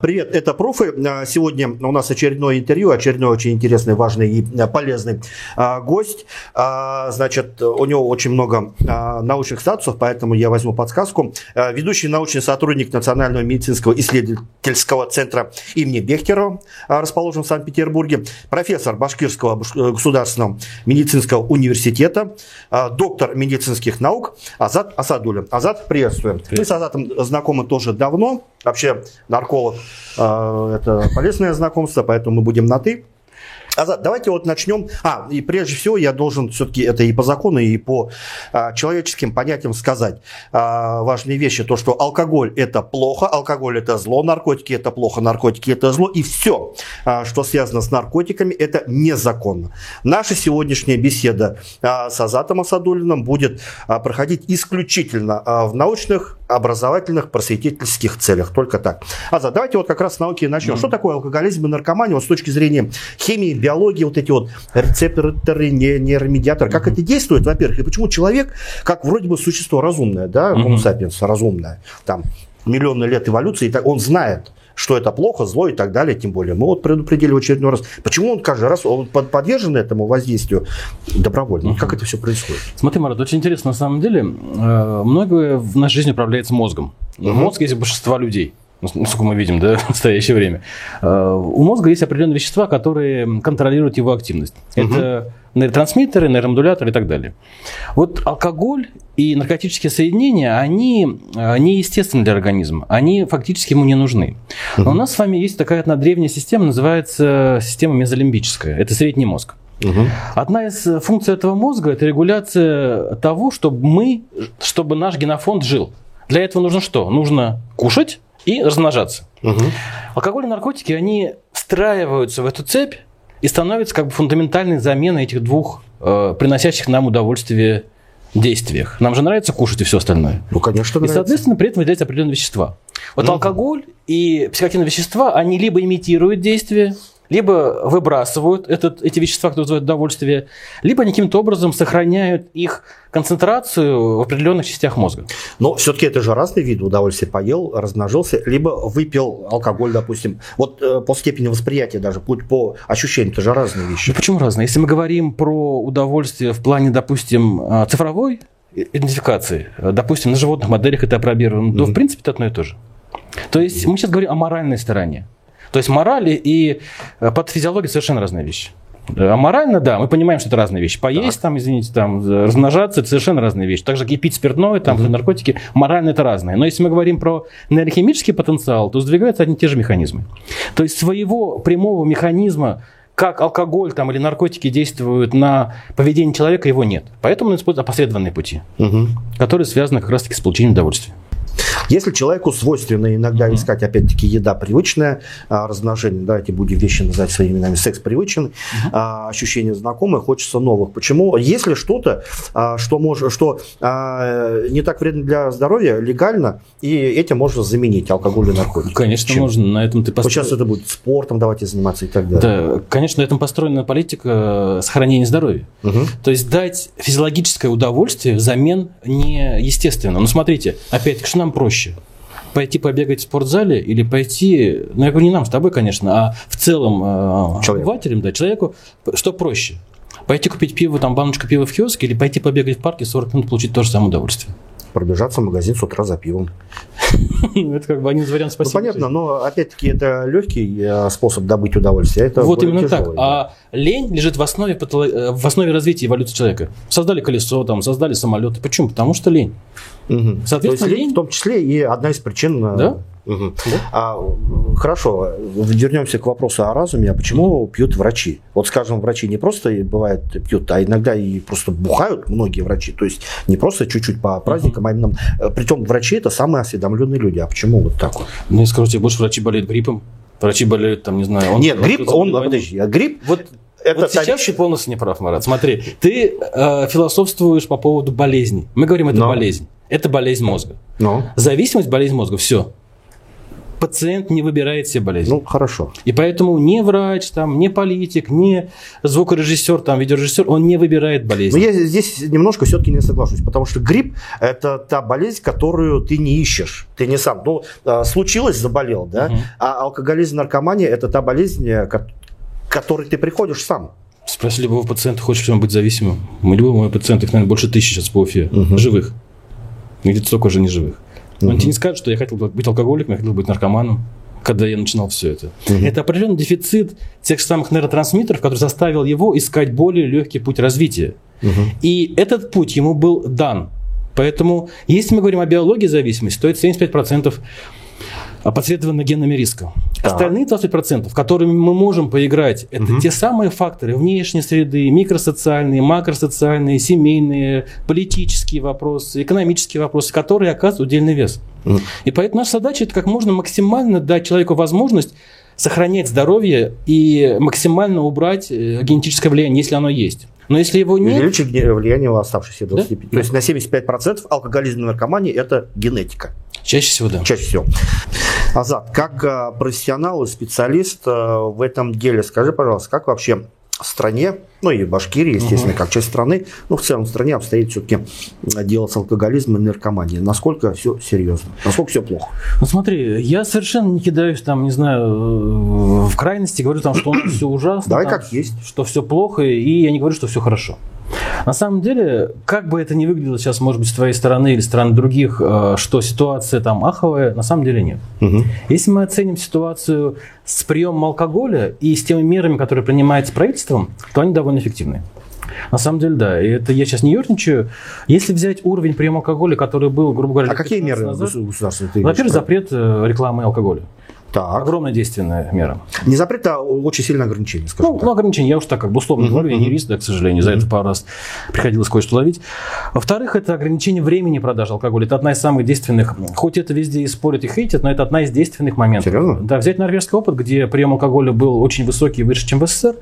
Привет, это Профы. А, сегодня у нас очередное интервью, очередной очень интересный, важный и а, полезный а, гость. Значит, у него очень много научных статусов, поэтому я возьму подсказку. Ведущий научный сотрудник Национального медицинского исследовательского центра имени Бехтерова, расположен в Санкт-Петербурге, профессор Башкирского государственного медицинского университета, доктор медицинских наук Азат Асадулин. Азат, приветствуем. Привет. Мы с Азатом знакомы тоже давно. Вообще нарколог а, это полезное знакомство, поэтому мы будем на «ты». Азат, давайте вот начнем. А, и прежде всего я должен все-таки это и по закону, и по а, человеческим понятиям сказать а, важные вещи. То, что алкоголь это плохо, алкоголь это зло, наркотики это плохо, наркотики это зло. И все, а, что связано с наркотиками, это незаконно. Наша сегодняшняя беседа а, с Азатом Асадулиным будет а, проходить исключительно а, в научных образовательных, просветительских целях. Только так. Азат, давайте вот как раз с науки начнем. Mm. Что такое алкоголизм и наркомания вот с точки зрения химии, биологии, вот эти вот рецепторы, нейромедиаторы, как mm-hmm. это действует, во-первых, и почему человек, как вроде бы существо разумное, да, Homo mm-hmm. sapiens, разумное, там, миллионы лет эволюции, он знает, что это плохо, зло и так далее, тем более. Мы вот предупредили в очередной раз. Почему он каждый раз он подвержен этому воздействию добровольно? Угу. Как это все происходит? Смотри, Марат, очень интересно на самом деле. Э, многое в нашей жизни управляется мозгом. Угу. Мозг есть у большинства людей насколько мы видим, да, в настоящее время, э, у мозга есть определенные вещества, которые контролируют его активность. Угу. Это нейротрансмиттеры, нейромодуляторы и так далее. Вот алкоголь и наркотические соединения, они э, неестественны для организма, они фактически ему не нужны. Но у нас с вами есть такая одна древняя система, называется система мезолимбическая, это средний мозг. Угу. Одна из функций этого мозга – это регуляция того, чтобы мы, чтобы наш генофонд жил. Для этого нужно что? Нужно кушать, и размножаться. Угу. Алкоголь и наркотики, они встраиваются в эту цепь и становятся как бы фундаментальной заменой этих двух э, приносящих нам удовольствие действиях. Нам же нравится кушать и все остальное. Ну, конечно, нравится. И, соответственно, при этом выделяются определенные вещества. Вот угу. алкоголь и психоактивные вещества, они либо имитируют действие, либо выбрасывают этот, эти вещества, которые вызывают удовольствие, либо они каким-то образом сохраняют их концентрацию в определенных частях мозга. Но все-таки это же разные виды удовольствия. Поел, размножился, либо выпил алкоголь, допустим. Вот э, по степени восприятия даже, путь по ощущениям, это же разные вещи. Ну, почему разные? Если мы говорим про удовольствие в плане, допустим, э, цифровой идентификации, э, допустим, на животных моделях это опробировано, mm-hmm. то в принципе это одно и то же. То есть мы сейчас говорим о моральной стороне. То есть морали и э, патофизиология совершенно разные вещи. А морально, да, мы понимаем, что это разные вещи. Поесть, так. там, извините, там, размножаться, это совершенно разные вещи. Так же, как и пить спиртное, там, угу. наркотики, морально это разное. Но если мы говорим про нейрохимический потенциал, то сдвигаются одни и те же механизмы. То есть своего прямого механизма, как алкоголь там, или наркотики действуют на поведение человека, его нет. Поэтому он использует опосредованные пути, угу. которые связаны как раз-таки с получением удовольствия. Если человеку свойственно иногда искать, опять-таки, еда привычная, а, размножение, давайте будем вещи называть своими именами, секс привычен, а, ощущения знакомые, хочется новых. Почему? Если что-то, а, что, может, что не так вредно для здоровья, легально, и этим можно заменить алкоголь и наркотики. Конечно, Чем? можно. На этом ты постро... Вот сейчас это будет спортом давайте заниматься и так далее. Да, конечно, на этом построена политика сохранения здоровья. Угу. То есть дать физиологическое удовольствие взамен неестественно. Ну, смотрите, опять-таки, что нам проще? Пойти побегать в спортзале или пойти, ну я говорю не нам с тобой, конечно, а в целом э, Человек. обывателям, да, человеку, что проще? Пойти купить пиво, там баночку пива в киоске или пойти побегать в парке 40 минут, получить то же самое удовольствие? Пробежаться в магазин с утра за пивом. Это как бы один из вариантов спасибо. Ну, понятно, но опять-таки это легкий э, способ добыть удовольствие. Это вот именно так. А лень лежит в основе, э, в основе развития эволюции человека. Создали колесо, там, создали самолеты. Почему? Потому что лень. Угу. Соответственно, лень, в том числе и одна из причин. Э, да? Угу. А, хорошо, вернемся к вопросу о разуме. А почему угу. пьют врачи? Вот, скажем, врачи не просто бывает пьют, а иногда и просто бухают многие врачи. То есть не просто чуть-чуть по праздникам, угу. а именно... Э, притом врачи это самые осведомленные люди. А почему вот так вот? Ну, скажу тебе, больше врачи болеют гриппом. Врачи болеют, там, не знаю... Он, Нет, грипп, он, подожди, а грипп... Вот это вот сейчас ты полностью не прав, Марат. Смотри, ты э, философствуешь по поводу болезни. Мы говорим, это Но. болезнь. Это болезнь мозга. Но. Зависимость – болезнь мозга. Все. Пациент не выбирает себе болезнь. Ну, хорошо. И поэтому не врач, там, не политик, не звукорежиссер, там, видеорежиссер, он не выбирает болезнь. Но я здесь немножко все-таки не соглашусь, потому что грипп – это та болезнь, которую ты не ищешь, ты не сам. Ну, а, случилось, заболел, да, угу. а алкоголизм, наркомания – это та болезнь, э, к которой ты приходишь сам. Спроси любого пациента, хочешь ли он быть зависимым. Мы любого моего пациента, их, наверное, больше тысячи сейчас по Уфе, угу. живых. Где-то столько уже Он тебе не скажет, что я хотел быть алкоголиком, я хотел быть наркоманом, когда я начинал все это. Это определенный дефицит тех самых нейротрансмиттеров, который заставил его искать более легкий путь развития. И этот путь ему был дан. Поэтому, если мы говорим о биологии зависимости, то это 75% опосредованно генными риском. Да. Остальные 20%, которыми мы можем поиграть, это угу. те самые факторы внешней среды, микросоциальные, макросоциальные, семейные, политические вопросы, экономические вопросы, которые оказывают удельный вес. Угу. И поэтому наша задача это как можно максимально дать человеку возможность сохранять здоровье и максимально убрать э, генетическое влияние, если оно есть. Но если его нет... Увеличить влияние у оставшихся 25%. Да? То есть на 75% алкоголизм и наркомания – это генетика. Чаще всего, да. Чаще всего. Азат, как э, профессионал и специалист э, в этом деле, скажи, пожалуйста, как вообще в стране, ну и Башкирии, естественно, угу. как часть страны, но в целом в стране обстоит все-таки дело с алкоголизмом и наркоманией. Насколько все серьезно? Насколько все плохо? Ну смотри, я совершенно не кидаюсь там, не знаю, в крайности, говорю там, что все ужасно. Давай там, как есть. Что все плохо, и я не говорю, что все хорошо. На самом деле, как бы это ни выглядело сейчас, может быть, с твоей стороны или стороны других, э, что ситуация там аховая, на самом деле нет. Угу. Если мы оценим ситуацию с приемом алкоголя и с теми мерами, которые принимаются правительством, то они довольно эффективны. На самом деле, да. И это я сейчас не ерничаю. Если взять уровень приема алкоголя, который был, грубо говоря, а какие меры назад, государства? Во-первых, запрет э, рекламы алкоголя. Так. Огромная действенная мера. Не запрет, а очень сильное ограничение, скажем ну, так. Ну, ограничение, я уж так как бы условно uh-huh, говорю, я не юрист, да, к сожалению, за это пару раз приходилось кое-что ловить. Во-вторых, это ограничение времени продажи алкоголя. Это одна из самых действенных, хоть это везде и спорят, и хейтят, но это одна из действенных моментов. Серьезно? Да, взять норвежский опыт, где прием алкоголя был очень высокий, выше, чем в СССР,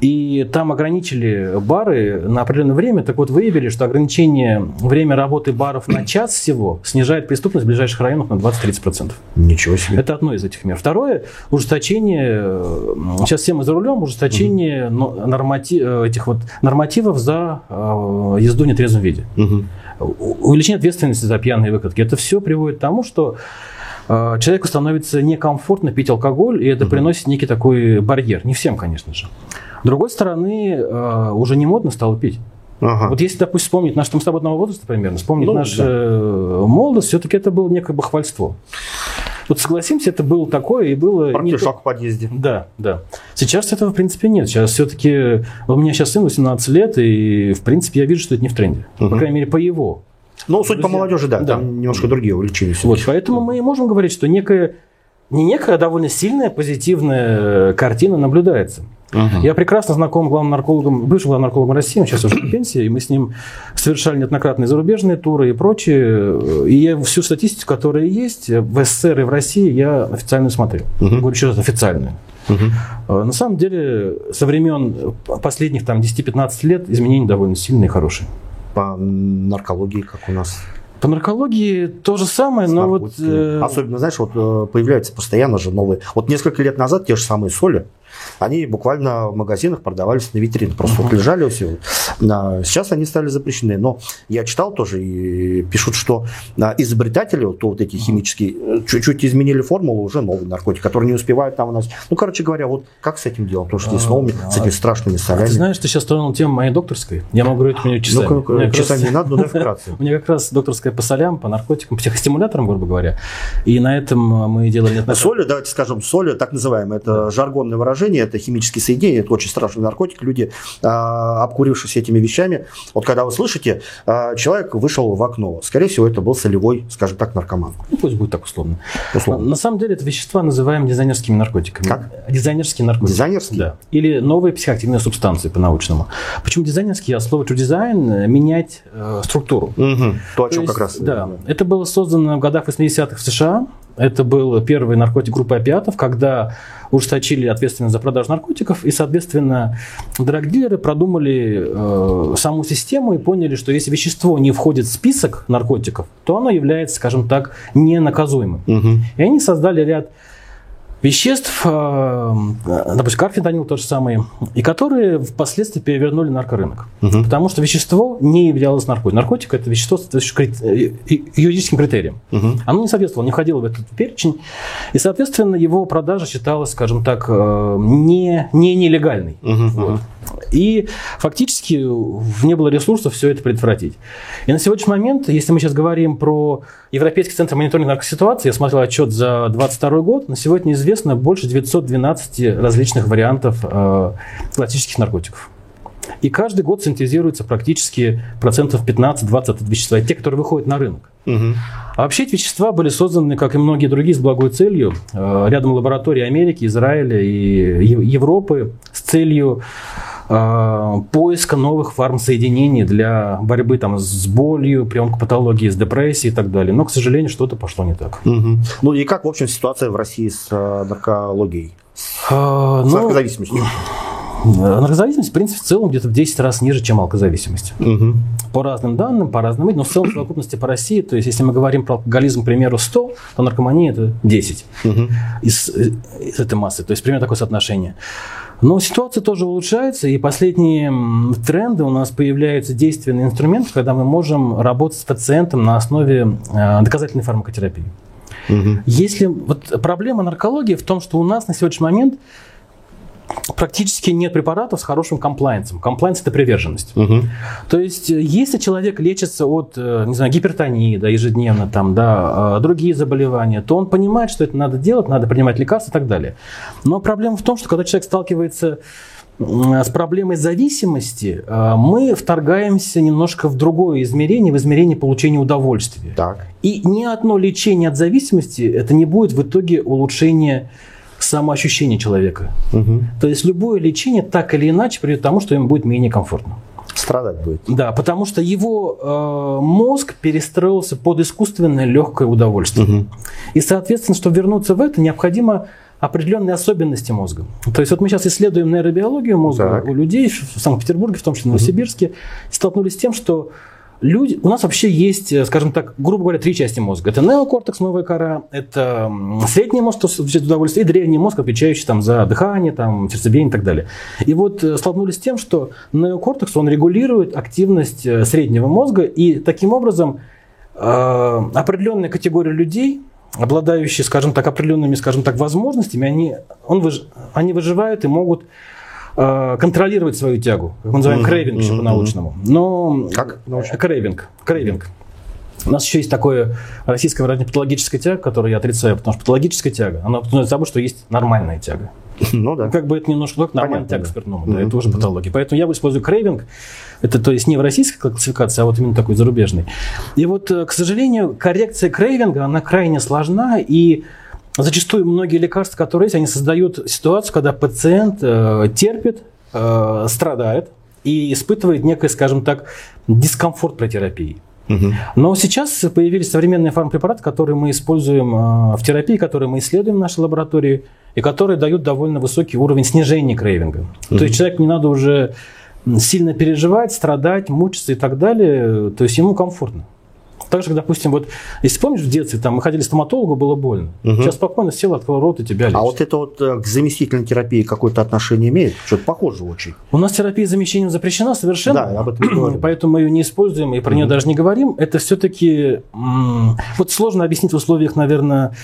и там ограничили бары на определенное время. Так вот, выявили, что ограничение время работы баров на час всего снижает преступность в ближайших районах на 20-30%. Ничего себе. Это одно из этих мер. Второе, ужесточение, сейчас все мы за рулем, ужесточение угу. норматив, этих вот нормативов за э, езду в нетрезвом виде. Угу. Увеличение ответственности за пьяные выкатки. Это все приводит к тому, что э, человеку становится некомфортно пить алкоголь, и это угу. приносит некий такой барьер. Не всем, конечно же. С другой стороны, э, уже не модно стало пить. Ага. Вот если, допустим, вспомнить наш там с тобой одного возраста примерно, вспомнить ну, нашу да. Э, молодость, все-таки это было некое бахвальство. Вот согласимся, это было такое и было... Партишок не... в подъезде. Да, да. Сейчас этого, в принципе, нет. Сейчас все-таки... У меня сейчас сын 18 лет, и, в принципе, я вижу, что это не в тренде. Угу. По крайней мере, по его. Ну, суть по молодежи, да, да. Там немножко другие увлечения. Вот, поэтому мы и можем говорить, что некая не некая, а довольно сильная позитивная картина наблюдается. Угу. Я прекрасно знаком главным наркологом, бывшим главным наркологом России, он сейчас уже на пенсии, и мы с ним совершали неоднократные зарубежные туры и прочее. И я всю статистику, которая есть в СССР и в России, я официально смотрел. Угу. Говорю еще раз, официальную. Угу. На самом деле, со времен последних там, 10-15 лет изменения довольно сильные и хорошие. По наркологии, как у нас? По наркологии то же самое, но вот... Э... Особенно, знаешь, вот э, появляются постоянно же новые... Вот несколько лет назад те же самые соли, они буквально в магазинах продавались на витрине, просто uh-huh. вот лежали все. Сейчас они стали запрещены. Но я читал тоже и пишут, что а, изобретатели, вот, вот эти химические, э, чуть-чуть изменили формулу, уже новый наркотик, который не успевает там у нас. Ну, короче говоря, вот как с этим делом? Потому что здесь с новыми, с этими страшными солями. Ты знаешь, ты сейчас тронул тему моей докторской. Я могу говорить у меня часами. Ну, часами не надо, но вкратце. У меня как раз докторская по солям, по наркотикам, психостимуляторам, грубо говоря. И на этом мы делали... Соли, давайте скажем, соли, так называемые, это жаргонное выражение, это химические соединения, это очень страшный наркотик. Люди, а, обкурившись этими вещами, вот когда вы слышите, а, человек вышел в окно, скорее всего, это был солевой, скажем так, наркоман. Ну, пусть будет так условно. условно. На, на самом деле, это вещества называем дизайнерскими наркотиками. Как? Дизайнерские наркотики. Дизайнерские? Да. Или новые психоактивные субстанции по-научному. Почему дизайнерские? От слова to design – менять э, структуру. Угу. То, о чем То есть, как раз. Да. Это было создано в годах 80-х в США Это был первый наркотик группы опиатов, когда ужесточили ответственность за продажу наркотиков, и, соответственно, драгдилеры продумали э, саму систему и поняли, что если вещество не входит в список наркотиков, то оно является, скажем так, ненаказуемым. Угу. И они создали ряд веществ, э, допустим, карфентанил тот же самый, и которые впоследствии перевернули наркорынок. Угу. Потому что вещество не являлось наркотиком. Наркотик – это вещество с э, юридическим критерием. Угу. Оно не соответствовало, не входило в этот перечень, и, соответственно, его продажа считалась, скажем так, э, не, не нелегальной. Угу. Вот. И фактически не было ресурсов все это предотвратить. И на сегодняшний момент, если мы сейчас говорим про Европейский центр мониторинга наркоситуации, я смотрел отчет за 2022 год, на сегодня известно больше 912 различных вариантов э, классических наркотиков. И каждый год синтезируется практически процентов 15-20 от вещества, те, которые выходят на рынок. Угу. А вообще эти вещества были созданы, как и многие другие, с благой целью. Э, рядом лаборатории Америки, Израиля и Европы с целью поиска новых фармсоединений для борьбы там, с болью, патологии, с депрессией и так далее. Но, к сожалению, что-то пошло не так. Угу. Ну и как, в общем, ситуация в России с э, наркологией? А, с ну, наркозависимостью? Наркозависимость, в принципе, в целом где-то в 10 раз ниже, чем алкозависимость. Угу. По разным данным, по разным но в целом в совокупности по России, то есть если мы говорим про алкоголизм, к примеру, 100, то наркомания это 10 угу. из, из этой массы. То есть примерно такое соотношение. Но ситуация тоже улучшается, и последние тренды у нас появляются действенные инструменты, когда мы можем работать с пациентом на основе э, доказательной фармакотерапии. Угу. Если вот проблема наркологии в том, что у нас на сегодняшний момент практически нет препаратов с хорошим комплайнсом. Комплайнс – это приверженность. Угу. То есть, э, если человек лечится от, э, не знаю, гипертонии да, ежедневно, там, да, а, другие заболевания, то он понимает, что это надо делать, надо принимать лекарства и так далее. Но проблема в том, что когда человек сталкивается с проблемой зависимости, а, мы вторгаемся немножко в другое измерение, в измерение получения удовольствия. Так. И ни одно лечение от зависимости это не будет в итоге улучшение самоощущение человека. Угу. То есть любое лечение так или иначе приведет к тому, что ему будет менее комфортно. Страдать будет. Да, потому что его э, мозг перестроился под искусственное легкое удовольствие. Угу. И, соответственно, чтобы вернуться в это, необходимо определенные особенности мозга. То есть вот мы сейчас исследуем нейробиологию мозга так. у людей в Санкт-Петербурге, в том числе в Новосибирске, угу. столкнулись с тем, что люди, у нас вообще есть, э, скажем так, грубо говоря, три части мозга. Это неокортекс, новая кора, это средний мозг, то есть удовольствие, и древний мозг, отвечающий там, за дыхание, там, сердцебиение и так далее. И вот э, столкнулись с тем, что неокортекс, он регулирует активность э, среднего мозга, и таким образом э, определенная категория людей, обладающие, скажем так, определенными, скажем так, возможностями, они, он выж, они выживают и могут контролировать свою тягу, как мы называем craving еще по-научному. Но как? Craving. Craving. У нас еще есть такое российское выражение патологическая тяга, которое я отрицаю, потому что патологическая тяга, она подразумевает собой, что есть нормальная тяга. Ну да. Как бы это немножко как нормальная тяга да. спиртному, да, это уже патология. Поэтому я использую крейвинг, это то есть не в российской классификации, а вот именно такой зарубежный. И вот, э, к сожалению, коррекция крейвинга, она крайне сложна, и зачастую многие лекарства, которые есть, они создают ситуацию, когда пациент э, терпит, э, страдает и испытывает некий, скажем так, дискомфорт при терапии. Но сейчас появились современные фармпрепараты, которые мы используем э, в терапии, которые мы исследуем в нашей лаборатории, и которые дают довольно высокий уровень снижения крейвинга. Угу. То есть человеку не надо уже сильно переживать, страдать, мучиться и так далее. То есть ему комфортно. Так же, допустим, вот, если помнишь, в детстве там мы ходили к стоматологу, было больно. Угу. Сейчас спокойно сел, открыл рот и тебя лечит. А вот это вот э, к заместительной терапии какое-то отношение имеет? Что-то похоже очень. У нас терапия замещением запрещена совершенно. Да, об этом говорим. Поэтому мы ее не используем и про угу. нее даже не говорим. Это все-таки вот сложно объяснить в условиях, наверное,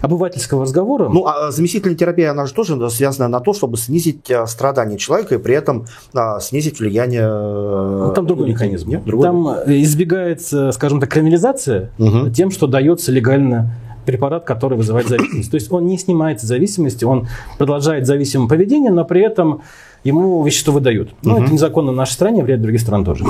обывательского разговора. Ну, а заместительная терапия, она же тоже связана на то, чтобы снизить э, страдания человека и при этом а, снизить влияние... Ну, там другой механизм. Нет? Другой? Там избегается, скажем так, криминализация угу. тем, что дается легально препарат, который вызывает зависимость. То есть он не снимает зависимости, он продолжает зависимое поведение, но при этом ему вещество выдают. Ну, угу. это незаконно в нашей стране, в ряде других стран тоже.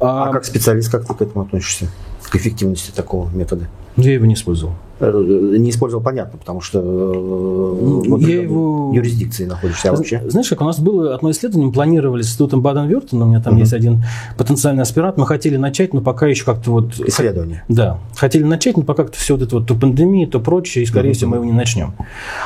А, а как специалист, как ты к этому относишься? К эффективности такого метода? Я его не использовал. Э, не использовал, понятно, потому что ну, я его... юрисдикции находишься а вообще. Знаешь, как у нас было одно исследование, мы планировали с институтом Баден-Вюртена, у меня там угу. есть один потенциальный аспирант, мы хотели начать, но пока еще как-то вот... Исследование. Да, хотели начать, но пока как-то все вот это вот, то пандемия, то прочее, и, скорее угу. всего, мы его не начнем.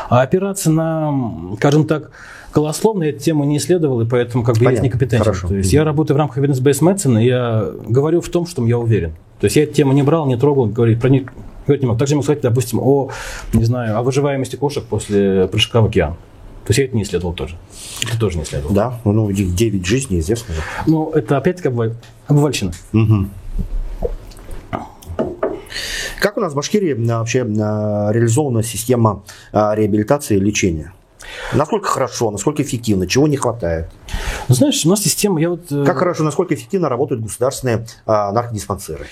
А опираться на, скажем так, голословно я эту тему не исследовал, и поэтому как бы Понятно. я некомпетентен. Хорошо. То есть я работаю в рамках evidence-based medicine, и я говорю в том, что я уверен. То есть я эту тему не брал, не трогал, говорить про них говорить не мог. Также я мог сказать, допустим, о, не знаю, о выживаемости кошек после прыжка в океан. То есть я это не исследовал тоже. Это тоже не исследовал. Да, ну, их 9 жизней известно. Ну, это опять-таки обываль... обывальщина. Угу. Как у нас в Башкирии а, вообще а, реализована система а, реабилитации и лечения? Насколько хорошо, насколько эффективно, чего не хватает? Ну, знаешь, у нас система... Я вот, э, как хорошо, насколько эффективно работают государственные а, наркодиспансеры?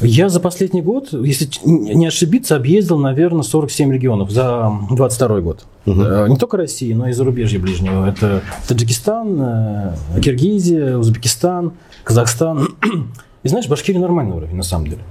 Я за последний год, если не ошибиться, объездил, наверное, 47 регионов за 22 год. Угу. Не только России, но и зарубежья ближнего. Это Таджикистан, э, Киргизия, Узбекистан, Казахстан. И знаешь, Башкирия нормальный уровень, на самом деле.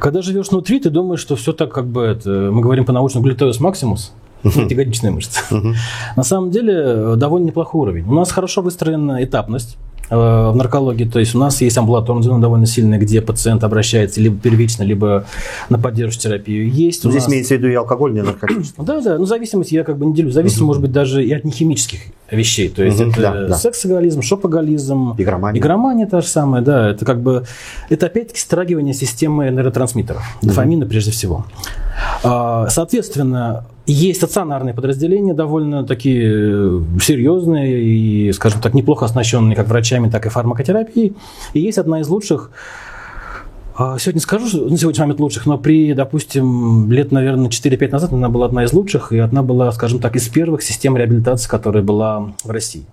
Когда живешь внутри, ты думаешь, что все так как бы это, мы говорим по-научному глютеус максимус, uh-huh. ягодичная мышца. Uh-huh. На самом деле э, довольно неплохой уровень. У нас хорошо выстроена этапность э, в наркологии, то есть у нас есть амбулаторная зона довольно сильная, где пациент обращается либо первично, либо на поддержку терапию. Есть Здесь нас... имеется в виду и алкоголь, и наркотический. Да, да, ну зависимость я как бы не делю. Зависимость может быть даже и от нехимических вещей. То есть uh-huh. это да, да. сексоголизм, шопоголизм, игромания. игромания та же самая, да. Это как бы, это опять-таки страгивание системы нейротрансмиттеров, uh-huh. дофамина прежде всего. А, соответственно, есть стационарные подразделения, довольно такие э, серьезные и, скажем так, неплохо оснащенные как врачами, так и фармакотерапией. И есть одна из лучших Сегодня скажу, на сегодняшний момент лучших, но при, допустим, лет, наверное, 4-5 назад она была одна из лучших, и одна была, скажем так, из первых систем реабилитации, которая была в России.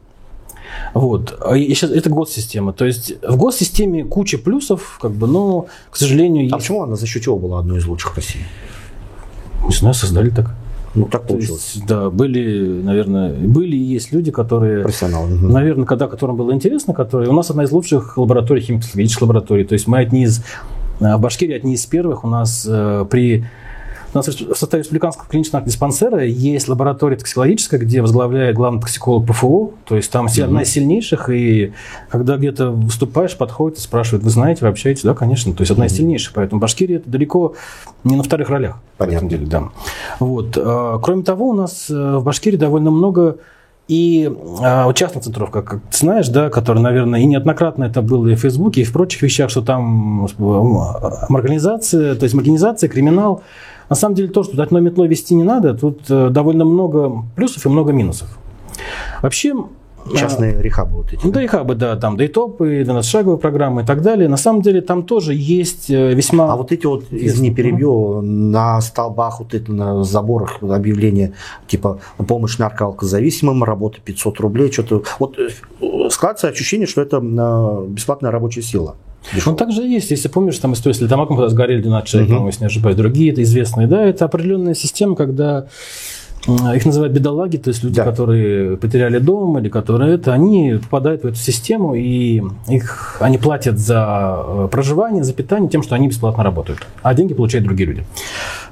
Вот. А и сейчас это госсистема. То есть в госсистеме куча плюсов, как бы, но, к сожалению... А есть... А почему она за счет чего была одной из лучших в России? Не знаю, создали так. Ну, так получилось. Есть, да, были, наверное, были и есть люди, которые... Профессионалы. Наверное, когда которым было интересно, которые... У нас одна из лучших лабораторий, химико-технологических лабораторий. То есть мы одни из... Э, Башкирия одни из первых. У нас э, при у нас в составе республиканского клинического диспансера есть лаборатория токсикологическая, где возглавляет главный токсиколог ПФО. То есть там mm-hmm. одна из сильнейших, и когда где-то выступаешь, подходит и спрашивает, вы знаете, вы общаетесь? Да, конечно. То есть одна mm-hmm. из сильнейших. Поэтому Башкирия это далеко не на вторых ролях. Понятно. Деле, да. Вот. А, кроме того, у нас э, в Башкирии довольно много и а, частных центров, как, как ты знаешь, да, которые, наверное, и неоднократно это было и в Фейсбуке, и в прочих вещах, что там организация, то есть организация, криминал, на самом деле то, что одной метлой вести не надо, тут э, довольно много плюсов и много минусов. Вообще, Частные рехабы вот эти. Ну, да, рехабы, да, там дейтопы, 12-шаговые программы и так далее. На самом деле там тоже есть э, весьма... А вот эти вот, извини, перебью, на столбах, вот это на заборах объявления, типа помощь наркоалкозависимым, работа 500 рублей, что-то... Вот складывается ощущение, что это бесплатная рабочая сила. Ну, также есть, если помнишь, там история с ледомаком, когда сгорели 12 человек, угу. если не ошибаюсь, другие, это известные, да, это определенная система, когда их называют бедолаги, то есть люди, да. которые потеряли дом или которые это, они попадают в эту систему и их, они платят за э, проживание, за питание тем, что они бесплатно работают, а деньги получают другие люди.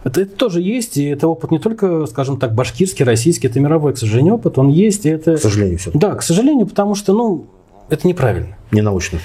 Это, это тоже есть, и это опыт не только, скажем так, башкирский, российский, это мировой, к сожалению, опыт, он есть. И это... К сожалению, все. Да, к сожалению, потому что, ну, это неправильно. Не научно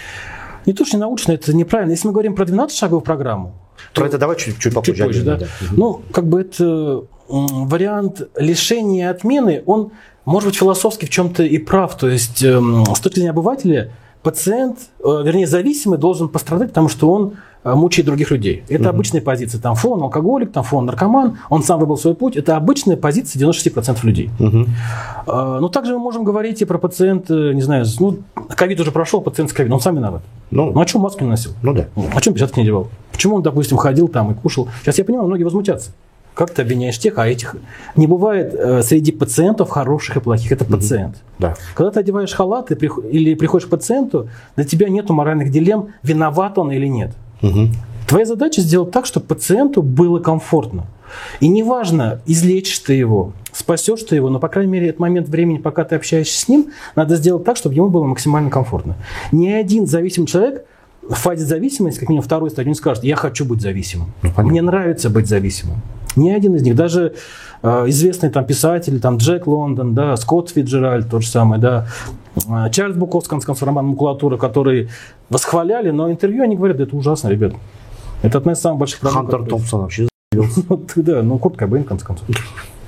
не то, что не научно, это неправильно. Если мы говорим про 12-шаговую программу, про это давай чуть, чуть попозже. Чуть позже, да. да. Ну, как бы это вариант лишения отмены, он может быть философски в чем-то и прав. То есть эм, с точки зрения обывателя пациент, э, вернее зависимый, должен пострадать, потому что он Э, мучает других людей. Это угу. обычная позиция. Там фон алкоголик, там фон наркоман, он сам выбрал свой путь. Это обычная позиция 96% людей. Угу. Но также мы можем говорить и про пациента, не знаю, ну, ковид уже прошел, пациент с ковидом, он сам виноват. Ну, ну а чем маску не носил? Ну да. А чем перчатки не одевал? Почему он, допустим, ходил там и кушал? Сейчас я понимаю, многие возмутятся. Как ты обвиняешь тех, а этих? Не бывает э, среди пациентов хороших и плохих. Это пациент. Mm-hmm. Да. Когда ты одеваешь халат и прих... или приходишь к пациенту, для тебя нет моральных дилемм, виноват он или нет. Угу. Твоя задача сделать так, чтобы пациенту было комфортно. И неважно, излечишь ты его, спасешь ты его, но, по крайней мере, этот момент времени, пока ты общаешься с ним, надо сделать так, чтобы ему было максимально комфортно. Ни один зависимый человек фазе зависимости, как минимум второй стадии, он скажет, я хочу быть зависимым. Ну, Мне нравится быть зависимым. Ни один из них, даже э, известные там писатели, там Джек Лондон, да, Скотт Фиджеральд, тот же самый, да, э, Чарльз Буковский, в конце роман «Макулатура», которые восхваляли, но интервью они говорят, это ужасно, ребят. Это одна из самых больших проблем. Хантер Томпсон вообще Да, ну Курт Кобейн, в конце концов.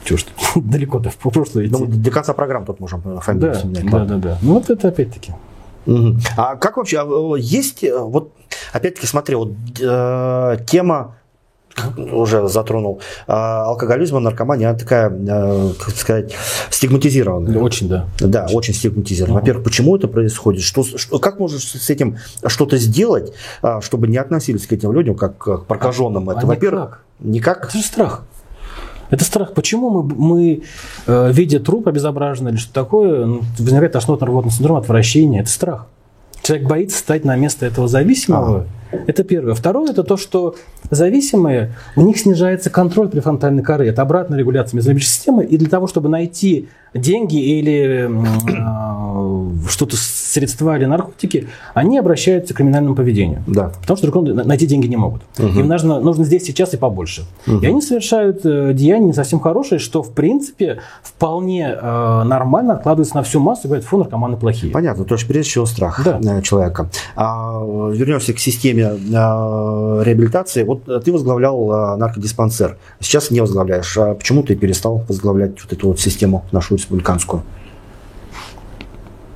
Чего ж далеко-то в прошлое идти. Ну, до конца программ тут можем фамилию да, Да, да, да. Ну, вот это опять-таки. Угу. А как вообще, а, есть, э, вот, опять-таки, смотри, вот э, тема уже затронул, а, алкоголизм, наркомания, она такая, а, как сказать, стигматизированная. Очень, да. Да, очень стигматизированная. Угу. Во-первых, почему это происходит? Что, что, как можешь с этим что-то сделать, чтобы не относились к этим людям как к прокаженным? А, это, во-первых, никак. Это же страх. Это страх. Почему мы, мы э, видя труп обезображенный или что такое, ну, возникает тошнотно-рвотный синдром, отвращения? Это страх. Человек боится стать на место этого зависимого. Ага. Это первое. Второе, это то, что зависимые, у них снижается контроль префронтальной коры. Это обратная регуляция мезолимбической системы. И для того, чтобы найти деньги или э, что-то, средства или наркотики, они обращаются к криминальному поведению. Да. Потому что другому найти деньги не могут. Угу. Им нужно, нужно здесь, сейчас и побольше. Угу. И они совершают э, деяния не совсем хорошие, что, в принципе, вполне э, нормально откладывается на всю массу и говорят, фу, наркоманы плохие. Понятно. То есть, прежде всего, страх да. Э, человека. А, вернемся к системе а, реабилитации. Вот ты возглавлял а, наркодиспансер. Сейчас не возглавляешь. А почему ты перестал возглавлять вот эту вот систему нашу республиканскую.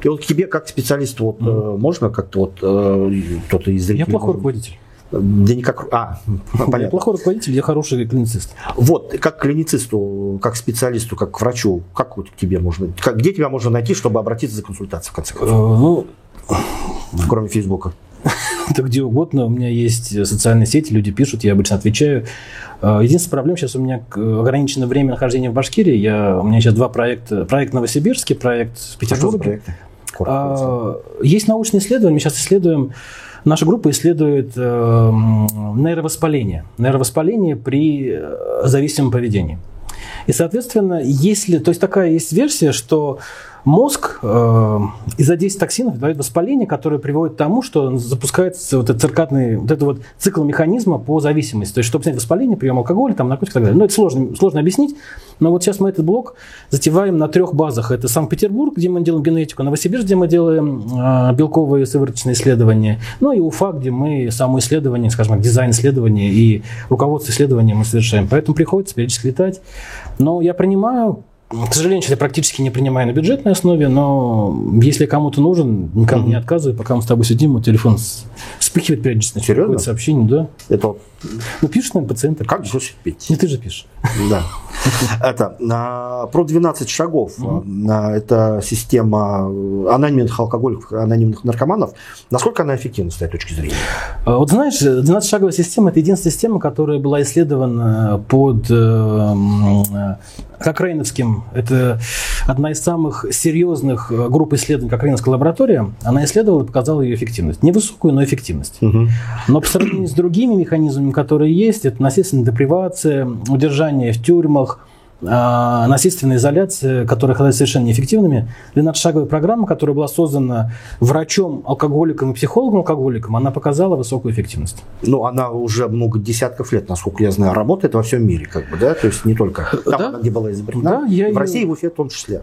И вот к тебе как специалисту вот, mm. можно как-то вот э, кто-то из зрителей... Я плохой руководитель. Да не как... А, понятно. Я плохой руководитель, я хороший клиницист. Вот, как клиницисту, как специалисту, как врачу, как вот к тебе можно... Как, где тебя можно найти, чтобы обратиться за консультацией, в конце концов? Ну... Кроме Фейсбука. Да где угодно. У меня есть социальные сети, люди пишут, я обычно отвечаю. А, единственная проблема, сейчас у меня ограничено время нахождения в Башкирии. Я, у меня сейчас два проекта. Проект в Новосибирске, проект в Петербурге. А, есть научные исследования, мы сейчас исследуем Наша группа исследует э, нейровоспаление. Нейровоспаление при э, зависимом поведении. И, соответственно, если... То есть такая есть версия, что мозг э, из-за действия токсинов дает воспаление, которое приводит к тому, что запускается вот этот циркадный, вот этот вот цикл механизма по зависимости. То есть, чтобы снять воспаление, прием алкоголя, там, наркотиков и так далее. Ну, это сложно, сложно объяснить, но вот сейчас мы этот блок затеваем на трех базах. Это Санкт-Петербург, где мы делаем генетику, Новосибирск, где мы делаем э, белковые сывороточные исследования, ну и Уфа, где мы само исследование, скажем так, дизайн исследования и руководство исследования мы совершаем. Поэтому приходится периодически летать. Но я принимаю к сожалению, сейчас я практически не принимаю на бюджетной основе, но если кому-то нужен, никому mm-hmm. не отказываю. Пока мы с тобой сидим, мой телефон вспыхивает периодически. Серьезно? Сообщение, да. Это... Ну, пишешь, наверное, пациенты. Как бросить пить? Не ты же пишешь. Да. Это про 12 шагов. Это система анонимных алкоголиков, анонимных наркоманов. Насколько она эффективна с этой точки зрения? А, вот знаешь, 12-шаговая система – это единственная система, которая была исследована под э, Кокрейновским. Это одна из самых серьезных групп исследований Кокрейновская лаборатория. Она исследовала и показала ее эффективность. Невысокую, но эффективность. Угу. Но по сравнению с другими механизмами, которые есть, это насильственная депривация, удержание в тюрьмах, насильственная изоляция, которые оказались совершенно неэффективными. 12-шаговая программа, которая была создана врачом-алкоголиком и психологом-алкоголиком, она показала высокую эффективность. Ну, она уже много десятков лет, насколько я знаю, работает во всем мире, как бы, да? То есть не только там, да? где была изобретена, да, я в России и в Уфе в том числе.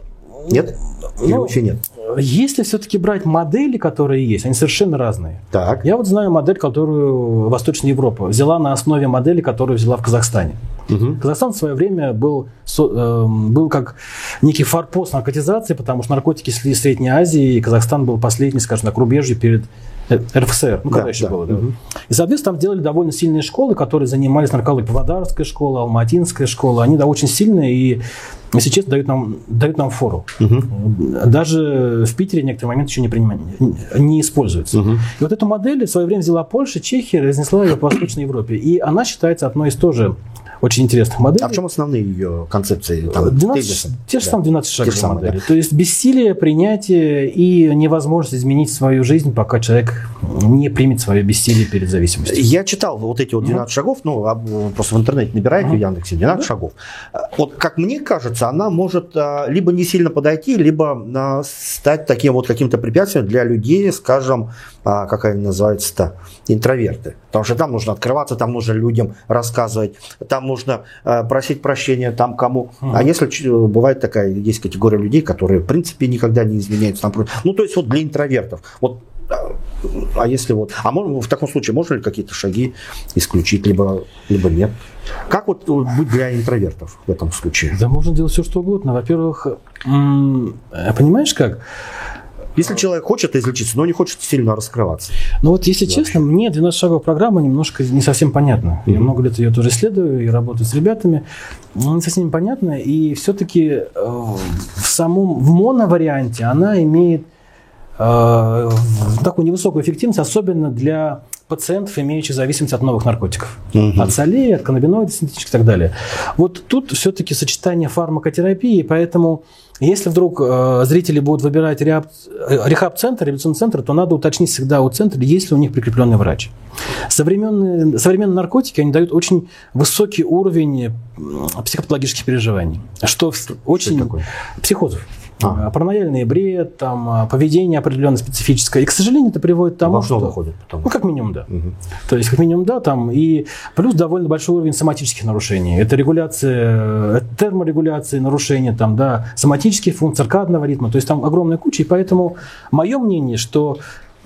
Нет? Или ну, вообще нет? Если все-таки брать модели, которые есть, они совершенно разные. Так. Я вот знаю модель, которую Восточная Европа взяла на основе модели, которую взяла в Казахстане. Угу. Казахстан в свое время был, э, был как некий форпост наркотизации, потому что наркотики шли из Средней Азии, и Казахстан был последний, скажем так, рубежью перед РФСР, ну, да, когда еще да. было, да. Угу. И, соответственно, там делали довольно сильные школы, которые занимались наркологией. Павлодарская школа, Алматинская школа, они да, очень сильные, и если честно, дают нам, дают нам фору. Угу. Даже в Питере некоторые моменты еще не, принимают, не используются. Угу. И вот эту модель в свое время взяла Польша, Чехия, разнесла ее по Восточной Европе. И она считается одной из тоже очень интересных моделей. А в чем основные ее концепции? Там, 12, те же да. самые 12 шагов самые, модели. Да. То есть бессилие, принятие и невозможность изменить свою жизнь, пока человек не примет свое бессилие перед зависимостью. Я читал вот эти вот 12 mm-hmm. шагов, ну, просто в интернете набираете mm-hmm. в Яндексе 12 mm-hmm. шагов. Вот, как мне кажется, она может а, либо не сильно подойти, либо а, стать таким вот каким-то препятствием для людей, скажем, а, как они называются-то, интроверты. Потому что там нужно открываться, там нужно людям рассказывать, там нужно э, просить прощения там кому. Угу. А если бывает такая, есть категория людей, которые в принципе никогда не изменяются. Там, ну, то есть вот для интровертов. Вот а если вот, а можно, в таком случае можно ли какие-то шаги исключить, либо, либо нет? Как вот быть для интровертов в этом случае? Да можно делать все, что угодно. Во-первых, понимаешь как? Если человек хочет излечиться, но не хочет сильно раскрываться. Ну вот, если Вообще. честно, мне 12 шагов программа немножко не совсем понятна. Mm-hmm. Я много лет ее тоже исследую и работаю с ребятами. Но не совсем понятно. И все-таки э, в самом, в моноварианте она имеет э, такую невысокую эффективность, особенно для пациентов, имеющих зависимость от новых наркотиков. Угу. От солей, от каннабиноидов синтетических и так далее. Вот тут все-таки сочетание фармакотерапии, поэтому если вдруг э, зрители будут выбирать э, рехаб-центр, реабилитационный центр, то надо уточнить всегда у центра, есть ли у них прикрепленный врач. Современные, современные наркотики, они дают очень высокий уровень психопатологических переживаний, что, что очень... Что психозов. А. Э, паранояльный бред, там, э, поведение определенно специфическое. И, к сожалению, это приводит к тому, Во что... выходит потом. Ну, как минимум, да. Угу. То есть, как минимум, да, там, и плюс довольно большой уровень соматических нарушений. Это регуляция, это терморегуляция, нарушения, там, да, соматические функции, циркадного ритма. То есть, там огромная куча. И поэтому мое мнение, что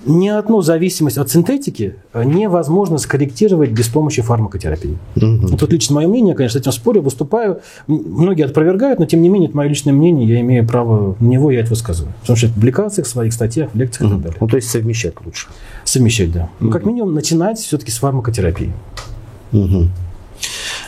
ни одну зависимость от синтетики э, невозможно скорректировать без помощи фармакотерапии. Угу. Тут лично мое мнение, конечно, с этим спорю, выступаю. Многие опровергают, но тем не менее, это мое личное мнение, я имею право на него, я это высказываю. Потому что в публикациях, в своих статьях, в лекциях угу. и так далее. Ну, то есть совмещать лучше. Совмещать, да. Угу. Ну, как минимум, начинать все-таки с фармакотерапии. Угу.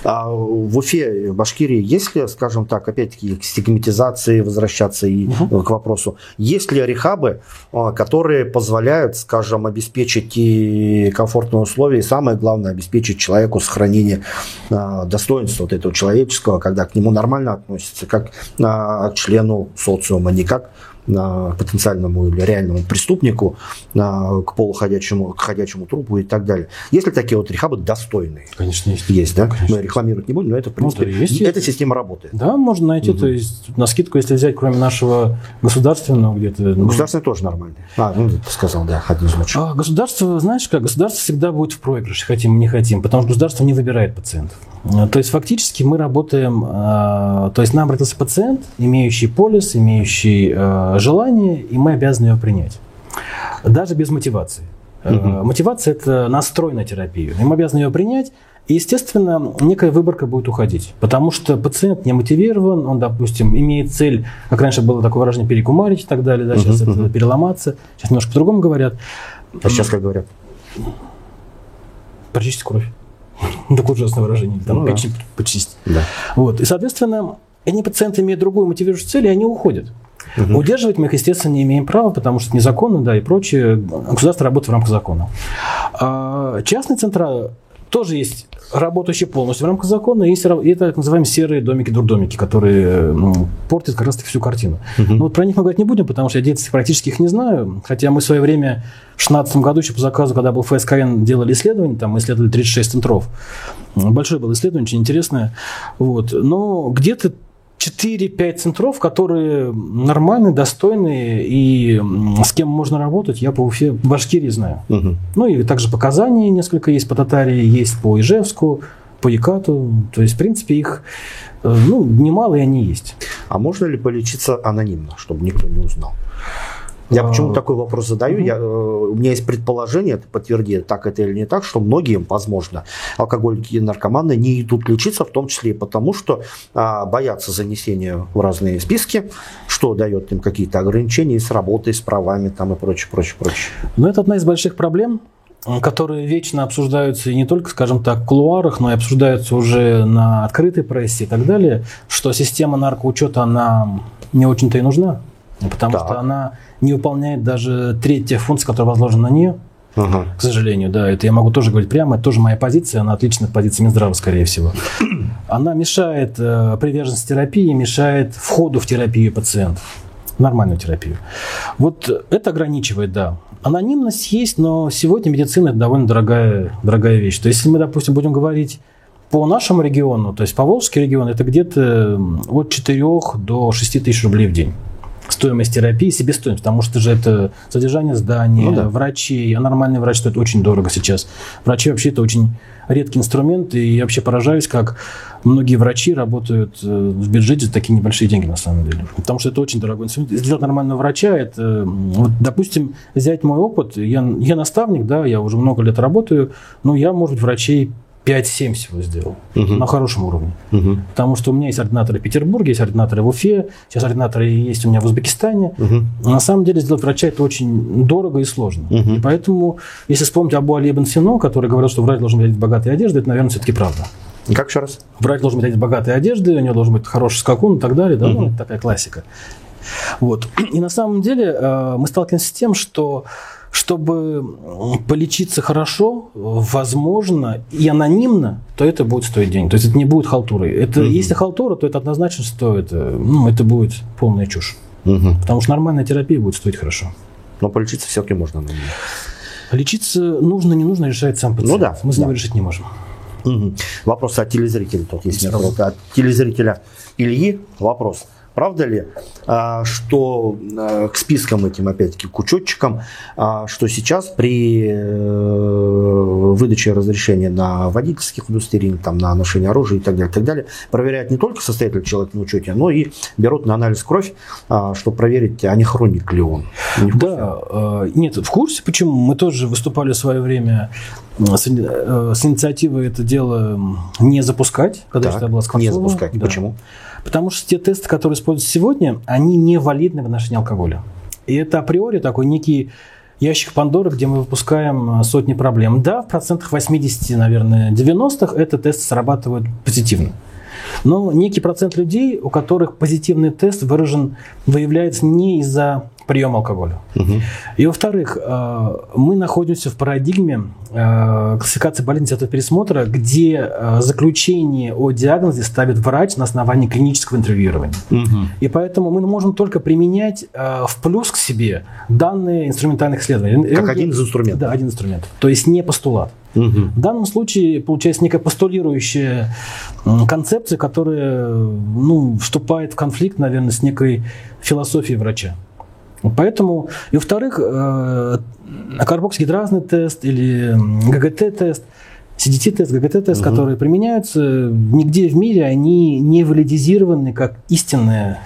А в Уфе, в Башкирии, есть ли, скажем так, опять-таки, к стигматизации возвращаться и угу. к вопросу, есть ли рехабы, а, которые позволяют, скажем, обеспечить и комфортные условия, и самое главное, обеспечить человеку сохранение а, достоинства вот этого человеческого, когда к нему нормально относятся, как к члену социума, не как потенциальному или реальному преступнику, к полуходячему, к ходячему трупу и так далее. Есть ли такие вот рехабы достойные? Конечно, есть. Есть, да? Конечно. Мы рекламировать не будем, но это, в принципе, ну, да, есть, эта есть. система работает. Да, можно найти, угу. то есть на скидку, если взять, кроме нашего государственного где-то... Ну, государственное тоже нормально. А, ну, ты сказал, да, один из лучших. А, государство, знаешь как, государство всегда будет в проигрыше, хотим, не хотим, потому что государство не выбирает пациентов. То есть фактически мы работаем, а, то есть нам обратился пациент, имеющий полис, имеющий а, желание, и мы обязаны его принять. Даже без мотивации. Угу. Мотивация – это настрой на терапию. И мы обязаны ее принять, и, естественно, некая выборка будет уходить. Потому что пациент не мотивирован, он, допустим, имеет цель, как раньше было такое выражение, перекумарить и так далее, да, сейчас uh это переломаться. Сейчас немножко по-другому говорят. А сейчас как говорят? Прочистить кровь. Такое ужасное выражение. Там, ну, печень да. почистить. Да. Вот. И, соответственно, они пациенты имеют другую мотивирующую цель, и они уходят. Угу. Удерживать мы их, естественно, не имеем права, потому что это незаконно, да, и прочее. Государство работает в рамках закона. А частные центра тоже есть работающие полностью в рамках закона, есть это так называемые серые домики, дурдомики, которые ну, портят как раз таки всю картину. Угу. Но вот про них мы говорить не будем, потому что я деятельности практически их не знаю, хотя мы в свое время в 2016 году еще по заказу, когда был ФСКН, делали исследование, там мы исследовали 36 центров. Большое было исследование, очень интересное. Вот. Но где-то 4-5 центров, которые нормальные, достойные и с кем можно работать, я по Уфе, Башкирии знаю. Угу. Ну и также по Казани несколько есть, по Татарии есть, по Ижевску, по Якату. То есть, в принципе, их э, ну, немало и они есть. А можно ли полечиться анонимно, чтобы никто не узнал? Я почему а, такой вопрос задаю? Я, э, у меня есть предположение, это подтверди, так это или не так, что многие, возможно, алкоголики и наркоманы не идут лечиться, в том числе и потому, что а, боятся занесения в разные списки, что дает им какие-то ограничения с работой, с правами там, и прочее, прочее, прочее. Но это одна из больших проблем, которые вечно обсуждаются и не только, скажем так, в кулуарах, но и обсуждаются уже на открытой прессе и так далее, что система наркоучета, она не очень-то и нужна, потому так. что она не выполняет даже третья функция, которая возложена на нее. Ага. К сожалению, да, это я могу тоже говорить прямо, это тоже моя позиция, она отлична от позиции Минздрава, скорее всего. Она мешает э, приверженности терапии, мешает входу в терапию пациентов, нормальную терапию. Вот это ограничивает, да. Анонимность есть, но сегодня медицина это довольно дорогая, дорогая вещь. То есть, если мы, допустим, будем говорить по нашему региону, то есть по Волжский регион, это где-то от 4 до 6 тысяч рублей в день стоимость терапии, себестоимость, потому что же это содержание здания, ну, да. врачи, а нормальный врач стоит очень дорого сейчас. Врачи вообще это очень редкий инструмент, и я вообще поражаюсь, как многие врачи работают э, в бюджете за такие небольшие деньги на самом деле. Потому что это очень дорогой инструмент. Сделать нормального врача, это, вот, допустим, взять мой опыт, я, я наставник, да, я уже много лет работаю, но я, может быть, врачей 5-7 всего сделал угу. на хорошем уровне. Угу. Потому что у меня есть ординаторы в Петербурге, есть ординаторы в Уфе, сейчас ординаторы есть у меня в Узбекистане. Угу. На самом деле сделать врача это очень дорого и сложно. Угу. И поэтому, если вспомнить Абу Али Ибн Сино, который говорил, что врач должен иметь богатые одежды, это, наверное, все-таки правда. Как еще раз? Врач должен иметь богатые одежды, у него должен быть хороший скакун и так далее. Да? Угу. Ну, это такая классика. Вот. И на самом деле э, мы сталкиваемся с тем, что чтобы полечиться хорошо, возможно, и анонимно, то это будет стоить денег. То есть это не будет халтурой. Это, угу. Если халтура, то это однозначно стоит, э, ну, это будет полная чушь. Угу. Потому что нормальная терапия будет стоить хорошо. Но полечиться все-таки можно анонимно. Лечиться нужно, не нужно, решает сам пациент. Ну да. Мы с ним да. решить не можем. Угу. Вопрос от телезрителя. Тут есть от телезрителя Ильи вопрос. Правда ли, а, что а, к спискам этим, опять-таки, к учетчикам, а, что сейчас при э, выдаче разрешения на водительских удостоверений, там, на ношение оружия и так далее, и так далее, проверяют не только состоятельный человек на учете, но и берут на анализ кровь, чтобы проверить, а не хроник ли он. Не да, нет, в курсе, почему? Мы тоже выступали в свое время с, э, с инициативой это дело не запускать, когда так, это было Не запускать. Да. Почему? Потому что те тесты, которые используются сегодня, они не валидны в отношении алкоголя. И это априори такой некий ящик Пандоры, где мы выпускаем э, сотни проблем. Да, в процентах 80, наверное, 90-х этот тест срабатывает позитивно. Но некий процент людей, у которых позитивный тест выражен, выявляется не из-за прием алкоголя. Угу. И во-вторых, э, мы находимся в парадигме э, классификации болезни этого пересмотра, где э, заключение о диагнозе ставит врач на основании клинического интервьюирования. Угу. И поэтому мы можем только применять в плюс к себе данные инструментальных исследований. Как один из инструментов. Да, один инструмент. То есть не постулат. Угу. В данном случае получается некая постулирующая концепция, которая ну, вступает в конфликт, наверное, с некой философией врача. Поэтому, и во-вторых, э, карбоксигидразный тест или ГГТ-тест, CDT-тест, ГГТ-тест, угу. которые применяются, нигде в мире они не валидизированы как истинный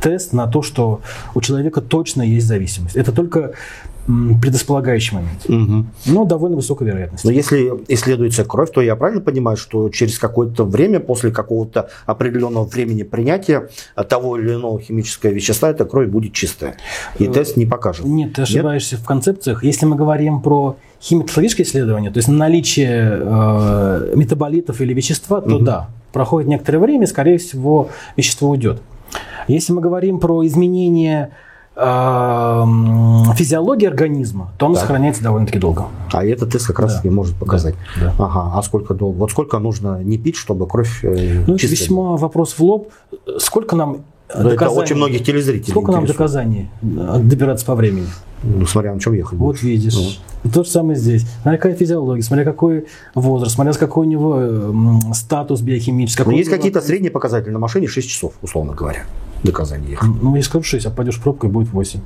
тест на то, что у человека точно есть зависимость. Это только предрасполагающий момент. Угу. Но довольно высокая вероятность. Но если исследуется кровь, то я правильно понимаю, что через какое-то время, после какого-то определенного времени принятия того или иного химического вещества, эта кровь будет чистая. И э, тест не покажет. Нет, ты ошибаешься Нет? в концепциях. Если мы говорим про химико-патологическое исследование, то есть наличие э, метаболитов или вещества, то угу. да, проходит некоторое время, скорее всего, вещество уйдет. Если мы говорим про изменение физиологии организма, то он так. сохраняется довольно-таки долго. А этот тест как раз да. и может показать. Да. Да. Ага. А сколько долго? Вот сколько нужно не пить, чтобы кровь э, Ну, это весьма вопрос в лоб. Сколько нам доказаний... Это очень многих телезрителей Сколько нам доказаний э, добираться по времени? Ну, смотря на чем ехать. Вот видишь. Ну. То же самое здесь. Смотря какая физиология, смотря какой возраст, смотря какой у него статус биохимический. Ну, есть какие-то средние показатели на машине 6 часов, условно говоря доказание ехать. Ну, если скажу 6, а пойдешь пробкой, будет 8.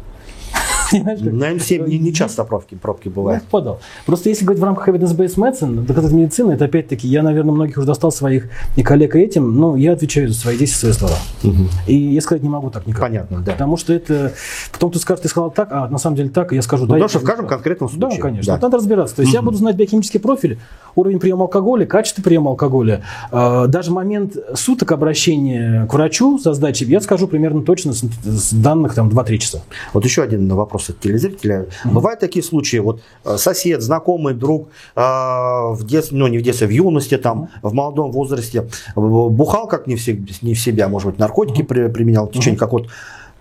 На М7 не, не часто пробки, пробки бывают. Ну, подал. Просто если говорить в рамках evidence-based medicine, доказательной медицины, это опять-таки, я, наверное, многих уже достал своих и коллег этим, но я отвечаю за свои действия, свои слова. Угу. И я сказать не могу так никак. Понятно, да. Потому что это... Потом ты скажешь, ты сказал так, а на самом деле так, и я скажу... Ну, да, потому что в каждом конкретном случае. Да, конечно. Да. Надо разбираться. То есть угу. я буду знать биохимический профиль, уровень приема алкоголя, качество приема алкоголя, э, даже момент суток обращения к врачу со сдачей, я скажу примерно точно с, с данных там 2-3 часа. Вот еще один вопрос от телезрителя. Mm-hmm. Бывают такие случаи, вот э, сосед, знакомый, друг э, в детстве, ну не в детстве, в юности, там, mm-hmm. в молодом возрасте, бухал как не в, не в себя, может быть, наркотики mm-hmm. применял в течение mm-hmm. какого-то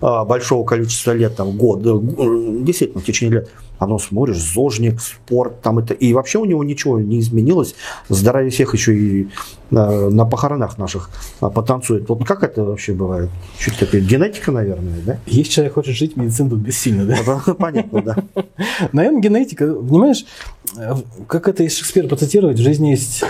большого количества лет, там, год, действительно, в течение лет, оно смотришь, зожник, спорт, там это, и вообще у него ничего не изменилось, здоровье всех еще и на, на похоронах наших а, потанцует. Вот как это вообще бывает? Чуть такая генетика, наверное, да? Если человек хочет жить, медицина тут бессильна, да? Понятно, да. Наверное, генетика, понимаешь, как это из Шекспира процитировать, в жизни есть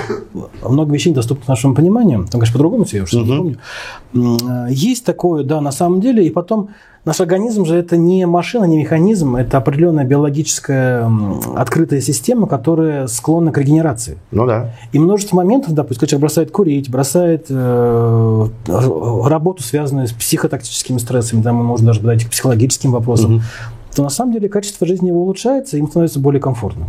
много вещей, доступных нашему пониманию, там, конечно, по-другому все, я уже не помню. Есть такое, да, на самом деле, и потом Наш организм же это не машина, не механизм, это определенная биологическая открытая система, которая склонна к регенерации. Ну да. И множество моментов, допустим, когда человек бросает курить, бросает э, работу, связанную с психотактическими стрессами, там мы можем даже подойти к психологическим вопросам, угу. то на самом деле качество жизни его улучшается, им становится более комфортно.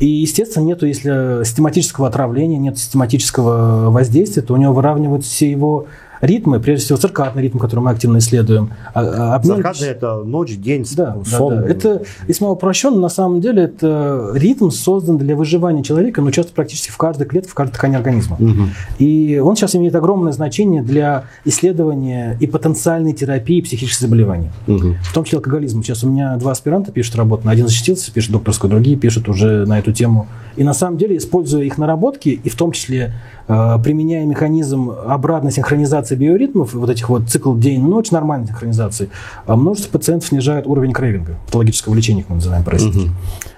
И, естественно, нету, если систематического отравления, нет систематического воздействия, то у него выравниваются все его ритмы, прежде всего циркадный ритм, который мы активно исследуем. А, а обмен... Циркадный – это ночь, день, да, сон. Да, да. Это, если мы упрощенно, на самом деле, это ритм создан для выживания человека, но часто практически в каждой клетке, в каждой ткани организма. Угу. И он сейчас имеет огромное значение для исследования и потенциальной терапии психических заболеваний. Угу. В том числе алкоголизм. Сейчас у меня два аспиранта пишут работу. Один защитился, пишет докторскую, другие пишут уже на эту тему. И на самом деле, используя их наработки, и в том числе Э, применяя механизм обратной синхронизации биоритмов, вот этих вот цикл день-ночь, нормальной синхронизации, а множество пациентов снижает уровень крейвинга, патологического лечения, как мы называем по-российски. Угу.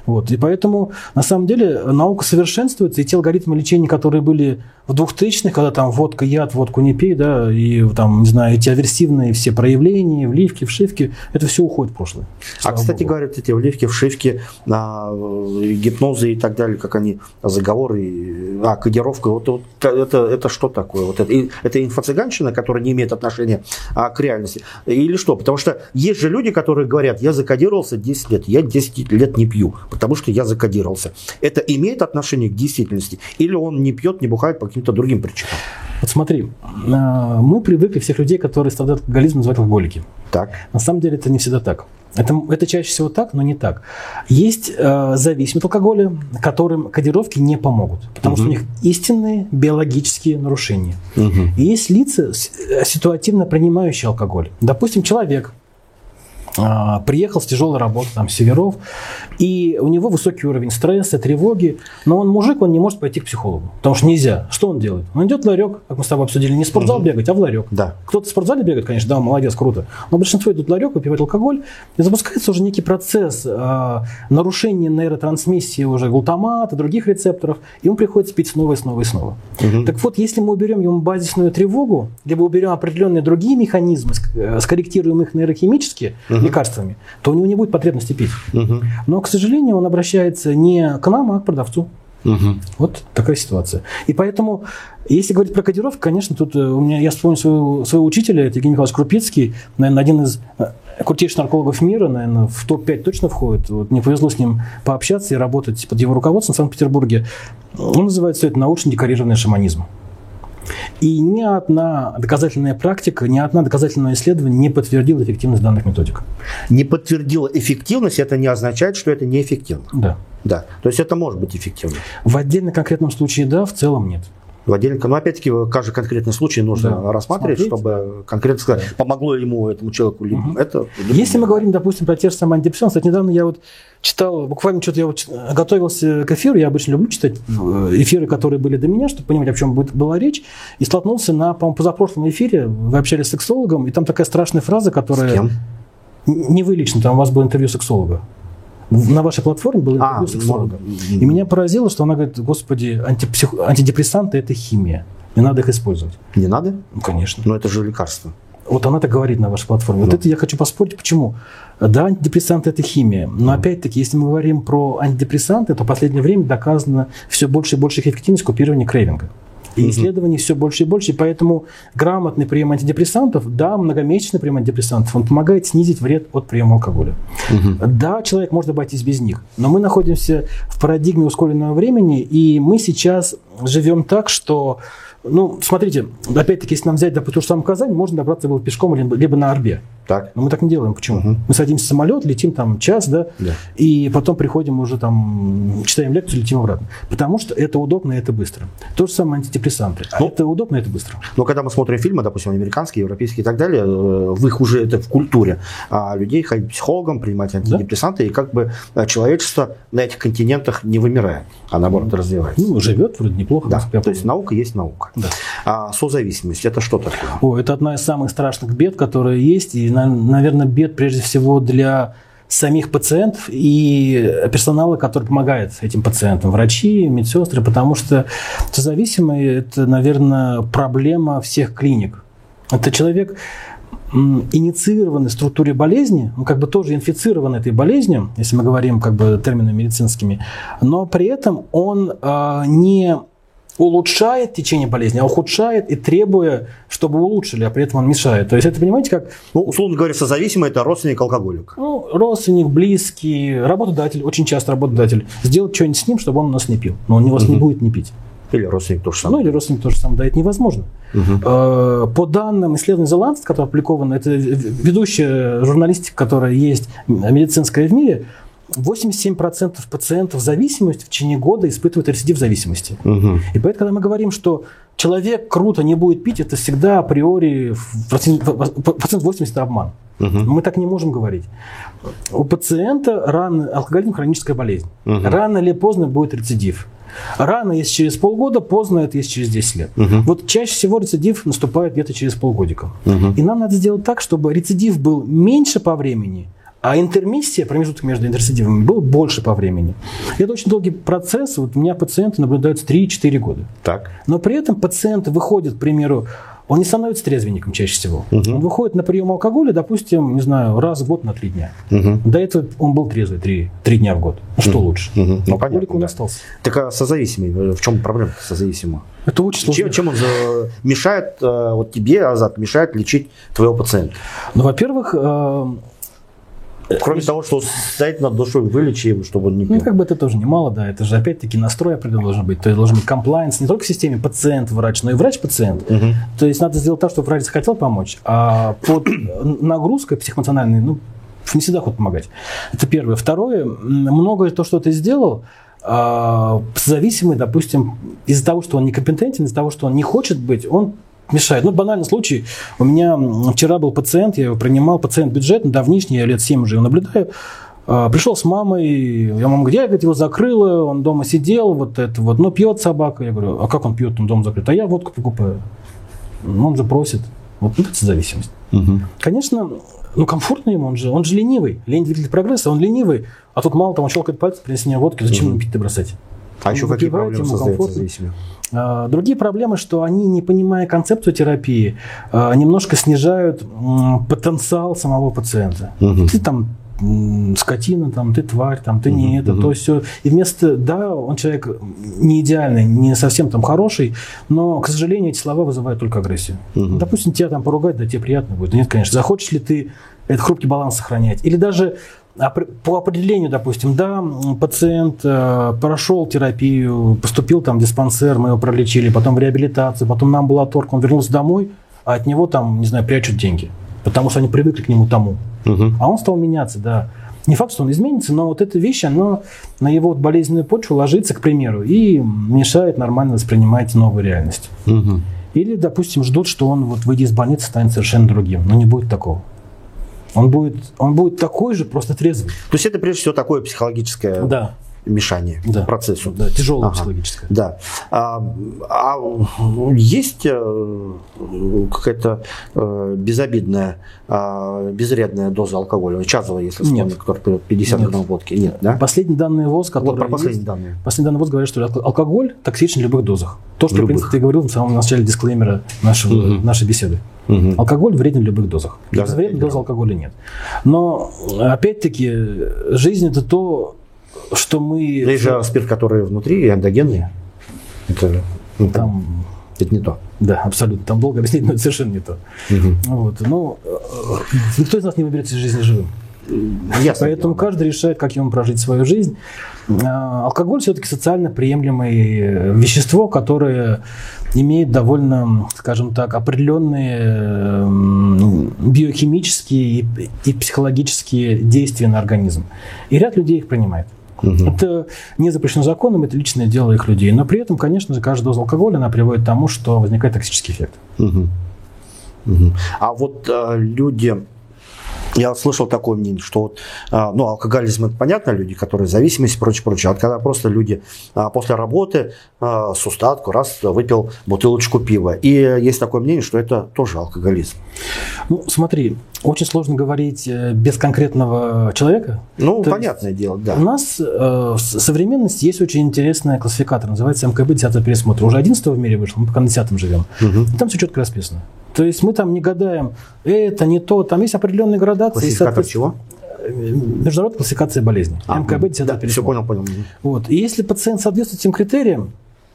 Вот. И поэтому, на самом деле, наука совершенствуется, и те алгоритмы лечения, которые были в 2000-х, когда там водка, яд, водку не пей, да, и там, не знаю, эти аверсивные все проявления, вливки, вшивки, это все уходит в прошлое. А, кстати Богу. говорят, эти вливки, вшивки, а, гипнозы и так далее, как они, заговоры, а, кодировка, вот, вот это, это что такое? Вот это, это инфо-цыганщина, которая не имеет отношения а, к реальности? Или что? Потому что есть же люди, которые говорят, я закодировался 10 лет, я 10 лет не пью, потому что я закодировался. Это имеет отношение к действительности? Или он не пьет, не бухает по каким-то другим причинам? Вот смотри, а, мы привыкли всех людей, которые страдают алкоголизмом, называть алкоголики. Так. На самом деле это не всегда так. Это, это чаще всего так, но не так. Есть э, зависимые от алкоголя, которым кодировки не помогут, потому угу. что у них истинные биологические нарушения. Угу. И есть лица, э, ситуативно принимающие алкоголь. Допустим, человек приехал с тяжелой работы, там, северов, и у него высокий уровень стресса, тревоги, но он мужик, он не может пойти к психологу, потому что нельзя. Что он делает? Он идет в ларек, как мы с тобой обсудили, не в спортзал угу. бегать, а в ларек. Да. Кто-то в спортзале бегает, конечно, да, молодец, круто, но большинство идут в ларек, выпивают алкоголь, и запускается уже некий процесс э, нарушения нейротрансмиссии уже глутамата, других рецепторов, и ему приходится пить снова и снова и снова. Угу. Так вот, если мы уберем ему базисную тревогу, либо уберем определенные другие механизмы, э, скорректируем их нейрохимически, угу лекарствами, то у него не будет потребности пить. Угу. Но, к сожалению, он обращается не к нам, а к продавцу. Угу. Вот такая ситуация. И поэтому, если говорить про кодировку, конечно, тут э, у меня, я вспомню своего, своего учителя, это Евгений Михайлович Крупицкий, наверное, один из э, крутейших наркологов мира, наверное, в топ-5 точно входит. Вот мне повезло с ним пообщаться и работать под его руководством в Санкт-Петербурге. Он называет все это научно декорированный шаманизм. И ни одна доказательная практика, ни одна доказательное исследование не подтвердила эффективность данных методик. Не подтвердила эффективность, это не означает, что это неэффективно. Да. Да. То есть это может быть эффективно. В отдельно конкретном случае да, в целом нет в отдельном, но опять-таки каждый конкретный случай нужно да. рассматривать, Смотреть. чтобы конкретно сказать, да. помогло ему этому человеку ли угу. это. Если мы говорим, допустим, про те же самые антидепрессанты, кстати, недавно я вот читал, буквально что-то я вот готовился к эфиру, я обычно люблю читать э, эфиры, которые были до меня, чтобы понимать, о чем будет, была речь, и столкнулся на, по-моему, позапрошлом эфире, вы общались с сексологом, и там такая страшная фраза, которая... С кем? Не вы лично, там у вас было интервью сексолога на вашей платформе был интервью а, сексолога. И меня поразило, что она говорит, господи, антипсих... антидепрессанты – это химия. Не надо их использовать. Не надо? Ну, конечно. Но это же лекарство. Вот она так говорит на вашей платформе. Ну. Вот это я хочу поспорить, почему. Да, антидепрессанты – это химия. Но ну. опять-таки, если мы говорим про антидепрессанты, то в последнее время доказано все больше и больше эффективность купирования крейвинга. И исследований все больше и больше. И поэтому грамотный прием антидепрессантов, да, многомесячный прием антидепрессантов, он помогает снизить вред от приема алкоголя. Да, человек может обойтись без них. Но мы находимся в парадигме ускоренного времени, и мы сейчас живем так, что ну, смотрите, опять-таки, если нам взять, допустим, ту же самую Казань, можно добраться было пешком либо, либо на Орбе. Так. Но мы так не делаем. Почему? Угу. Мы садимся в самолет, летим там час, да, Да. и потом приходим уже там, читаем лекцию, летим обратно. Потому что это удобно и это быстро. То же самое антидепрессанты. А Ну, это удобно и это быстро. Но когда мы смотрим фильмы, допустим, американские, европейские и так далее, э, в их уже это в культуре а людей ходить к психологам, принимать антидепрессанты, и как бы э, человечество на этих континентах не вымирает, а наоборот развивается. Ну, живет вроде неплохо. да, то есть наука есть наука. Да. А созависимость это что такое? О, это одна из самых страшных бед, которые есть, и, наверное, бед прежде всего для самих пациентов и персонала, который помогает этим пациентам, врачи, медсестры, потому что созависимые – это, наверное, проблема всех клиник. Это человек, в структуре болезни, он как бы тоже инфицирован этой болезнью, если мы говорим как бы терминами медицинскими, но при этом он а, не улучшает течение болезни, а ухудшает и требуя, чтобы улучшили, а при этом он мешает. То есть это, понимаете, как Ну, условно говоря, созависимый это родственник алкоголика. ну, родственник, близкий, работодатель, очень часто работодатель, сделать что-нибудь с ним, чтобы он у нас не пил. Но он у вас не будет не пить. Или родственник то же Ну, самое. или родственник тоже самое, да, это невозможно. Э, По данным исследований Lancet, которые опубликованы, это ведущая журналистика, которая есть медицинская в мире, 87% пациентов зависимости в течение года испытывают рецидив зависимости. Мгм. И поэтому, когда мы говорим, что человек круто не будет пить, это всегда априори процент в- процент 80 это обман. Мгм. Мы так не можем говорить. У пациента рано, алкоголизм хроническая болезнь. Мгм. Рано или поздно будет рецидив. Рано, если через полгода, поздно, это если через 10 лет. Мгм. Вот чаще всего рецидив наступает где-то через полгодика. Мгм. И нам надо сделать так, чтобы рецидив был меньше по времени, а интермиссия, промежуток между интерцидивами, был больше по времени. Это очень долгий процесс. Вот у меня пациенты наблюдаются 3-4 года. Так. Но при этом пациент выходит, к примеру, он не становится трезвенником чаще всего. Мгм. Он выходит на прием алкоголя, допустим, не знаю, раз в год на 3 дня. Мгм. До этого он был трезвый 3, дня в год. Ну, что лучше? Мгм. Ну, Алкоголик понятно, он да. остался. Так а созависимый, э, в чем проблема созависимого? Это очень сложно. Чем, чем он за- мешает, э, вот тебе, Азат, мешает лечить твоего пациента? Ну, во-первых, э, Кроме того, что стоять над душой, вылечи его, чтобы он не пил. Ну, как бы это тоже немало, да. Это же опять-таки настрой определенный должен быть. То есть должен быть комплайнс не только в системе пациент-врач, но и врач-пациент. Мгм. То есть надо сделать так, чтобы врач захотел помочь, а под нагрузкой психоэмоциональной, ну, не всегда хочет помогать. Это первое. Второе, многое то, что ты сделал, а, зависимый, допустим, из-за того, что он некомпетентен, из-за того, что он не хочет быть, он мешает. Ну, банальный случай. У меня вчера был пациент, я его принимал, пациент бюджетный, давнишний, я лет 7 уже его наблюдаю. А, Пришел с мамой, я мама, где я говорит, его закрыла, он дома сидел, вот это вот, ну, пьет собака. Я говорю, а как он пьет, он дом закрыт? А я водку покупаю. Ну, он же просит. Вот это зависимость. Мгм. Конечно, ну комфортно ему, он же, он же ленивый. Лень двигатель прогресса, он ленивый. А тут мало того, он щелкает пальцы, принеси мне водки, зачем ему пить-то бросать? А еще Он какие проблемы создаются комфортно. А, Другие проблемы, что они, не понимая концепцию терапии, а, немножко снижают потенциал самого пациента. Мгм. Ты там скотина, там, ты тварь, там, ты не Мгм, это, мгм. то все. И вместо, да, он человек не идеальный, не совсем там хороший, но, к сожалению, эти слова вызывают только агрессию. Мгм. Допустим, тебя там поругать, да тебе приятно будет. Нет, конечно. Захочешь ли ты этот хрупкий баланс сохранять? Или даже по определению, допустим, да, пациент э, прошел терапию, поступил там в диспансер, мы его пролечили, потом в реабилитацию, потом на амбулаторку, он вернулся домой, а от него там, не знаю, прячут деньги, потому что они привыкли к нему тому. Мгм. А он стал меняться, да. Не факт, что он изменится, но вот эта вещь, она на его вот болезненную почву ложится, к примеру, и мешает нормально воспринимать новую реальность. Мгм. Или, допустим, ждут, что он вот выйдя из больницы станет совершенно другим. Но не будет такого. Он будет, он будет такой же, просто трезвый. То есть это прежде всего такое психологическое Да, мешание да. процессу. Да, тяжелое Ага. психологическое. Да. А, а есть э, какая-то э, безобидная, а, безвредная доза алкоголя? Чазовая, если вспомнить, который пьет 50 Нет. грамм водки. Нет, да? Последние данные ВОЗ, Вот которые про последние есть, данные. последние данные ВОЗ говорят, что алко- алкоголь токсичен в любых дозах. То, что, Любых. в принципе, ты говорил в самом начале дисклеймера нашего, Мгм. нашей беседы. Мгм. Алкоголь вреден в любых дозах. Да, Безвредной да. дозы алкоголя нет. Но, опять-таки, жизнь – это то, что мы... Есть же спирт, который внутри, эндогенный. Это, ну, Там, это не то. да, абсолютно. Там долго объяснить, но это совершенно не то. Мгм. Вот. Ну, э, никто из нас не выберется из жизни живым. Ясно Поэтому дело, каждый решает, как ему прожить свою жизнь. А, алкоголь все-таки социально приемлемое э, вещество, которое имеет довольно, скажем так, определенные биохимические и психологические действия на организм. И ряд людей их принимает. Угу. Это не запрещено законом, это личное дело их людей. Но при этом, конечно же, каждая доза алкоголя она приводит к тому, что возникает токсический эффект. Угу. Угу. А вот э, люди я слышал такое мнение, что вот, а, ну, алкоголизм это понятно, люди, которые зависимость и прочее, прочее. А когда просто люди а, после работы а, с устатку раз выпил бутылочку пива. И есть такое мнение, что это тоже алкоголизм. Ну, смотри, очень сложно говорить э, без конкретного человека. Ну, То понятное есть, дело, да. У нас э, в современности есть очень интересный классификатор, называется МКБ 10 пересмотр. Уже 11 в мире вышел, мы пока на 10 живем. Угу. И там все четко расписано. То есть мы там не гадаем, это не то, там есть определенные градации. Классификатор чего? Международная классификация болезней. А, МКБ 10 да, Все понял, понял. Вот. И если пациент соответствует этим критериям,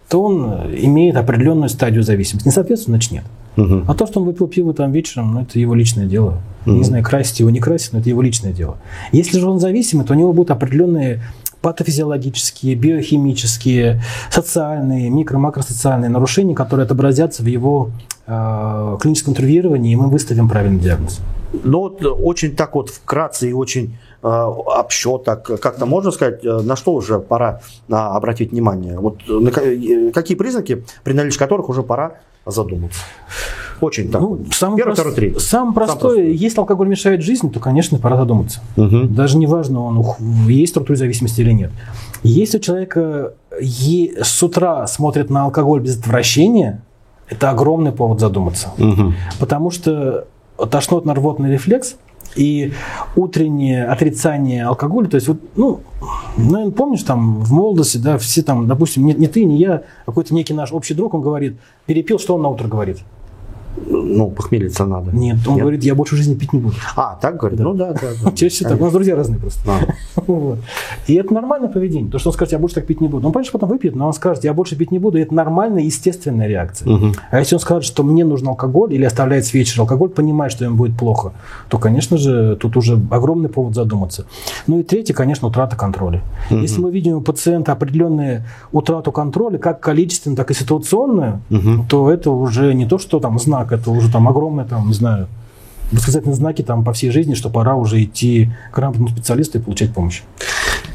то он имеет определенную стадию зависимости. Не соответствует, значит нет. Угу. А то, что он выпил пиво там вечером, ну, это его личное дело. Угу. Не знаю, красить его, не красить, но это его личное дело. Если же он зависимый, то у него будут определенные патофизиологические, биохимические, социальные, микро-макросоциальные нарушения, которые отобразятся в его э, клиническом интервьюировании, и мы выставим правильный диагноз. Ну вот очень так вот вкратце и очень э, общо так как-то можно сказать, э, на что уже пора э, обратить внимание? Вот на, э, какие признаки, при наличии которых уже пора задуматься? Очень так. Ну, самый Первый, прост... второй, третий. Самый простой, простой. Если алкоголь мешает жизни, то, конечно, пора задуматься. Угу. Даже не важно, он есть структура зависимости или нет. Если у человека с утра смотрит на алкоголь без отвращения, это огромный повод задуматься. Угу. Потому что тошнотно-рвотный рефлекс и утреннее отрицание алкоголя, то есть вот, ну, наверное, помнишь, там в молодости, да, все там, допустим, не, не ты, не я, какой-то некий наш общий друг, он говорит, перепил, что он на утро говорит? Ну, похмелиться надо. Нет, он Нет? говорит, я больше жизни пить не буду. А, так говорит? Да. Ну да, да. да. Чаще так. У нас друзья разные просто. А. Вот. И это нормальное поведение. То, что он скажет, я больше так пить не буду. Он, конечно, потом выпьет, но он скажет, я больше пить не буду. И это нормальная, естественная реакция. Угу. А если он скажет, что мне нужен алкоголь или оставляет с вечера алкоголь, понимает, что ему будет плохо, то, конечно же, тут уже огромный повод задуматься. Ну и третье, конечно, утрата контроля. Угу. Если мы видим у пациента определенную утрату контроля, как количественную, так и ситуационную, угу. то это уже не то, что там знак, это уже там огромный огромные, там, не знаю, восклицательные знаки там по всей жизни, что пора уже идти к грамотному специалисту и получать помощь.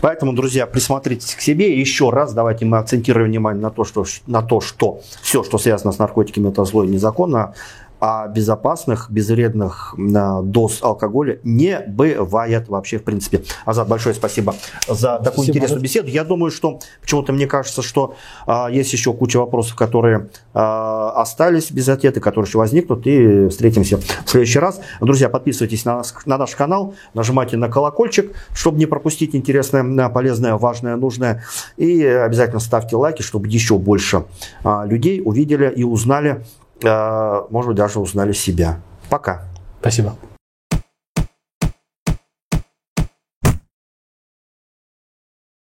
Поэтому, друзья, присмотритесь к себе. И еще раз давайте мы акцентируем внимание на то, что, на то, что все, что связано с наркотиками, это зло и незаконно а безопасных, безвредных э, доз алкоголя не бывает вообще в принципе. Азат, большое спасибо за такую спасибо. интересную беседу. Я думаю, что почему-то мне кажется, что а, есть еще куча вопросов, которые а, остались без ответа, которые еще возникнут, и встретимся в следующий раз. Друзья, подписывайтесь на, нас, на наш канал, нажимайте на колокольчик, чтобы не пропустить интересное, полезное, важное, нужное. И обязательно ставьте лайки, чтобы еще больше а, людей увидели и узнали может быть, даже узнали себя. Пока. Спасибо.